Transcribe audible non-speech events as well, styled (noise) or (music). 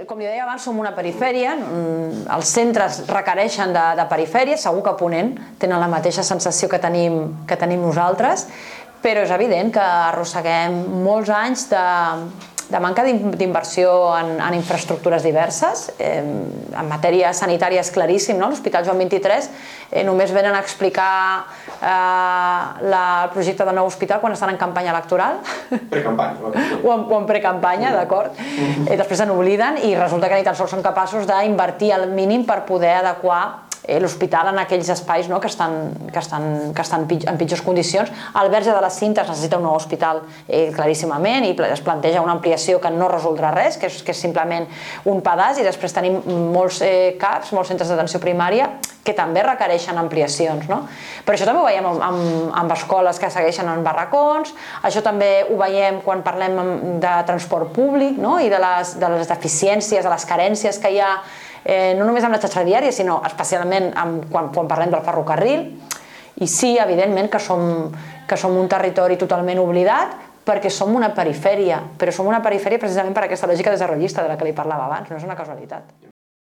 Com li deia abans, som una perifèria, mm, els centres requereixen de, de perifèria, segur que Ponent tenen la mateixa sensació que tenim, que tenim nosaltres, però és evident que arrosseguem molts anys de, de manca d'inversió en, en infraestructures diverses. Eh, en matèria sanitària és claríssim, no? l'Hospital Joan 23 eh, només venen a explicar la, el projecte de nou hospital quan estan en campanya electoral. Precampanya. (laughs) o en, o en precampanya, d'acord? Eh, després se n'obliden i resulta que ni tan sols són capaços d'invertir el mínim per poder adequar eh, l'hospital en aquells espais no, que estan, que estan, que estan en pitjors condicions. El Verge de les Cintes necessita un nou hospital eh, claríssimament i es planteja una ampliació que no resoldrà res, que és, que és simplement un pedaç i després tenim molts eh, CAPs, molts centres d'atenció primària que també requereixen ampliacions. No? Per això també ho veiem amb, amb, amb escoles que segueixen en barracons, això també ho veiem quan parlem de transport públic no? i de les, de les deficiències, de les carències que hi ha eh, no només amb la xarxa viària, sinó especialment amb, quan, quan parlem del ferrocarril. I sí, evidentment, que som, que som un territori totalment oblidat, perquè som una perifèria, però som una perifèria precisament per aquesta lògica desenvolupista de la que li parlava abans, no és una casualitat.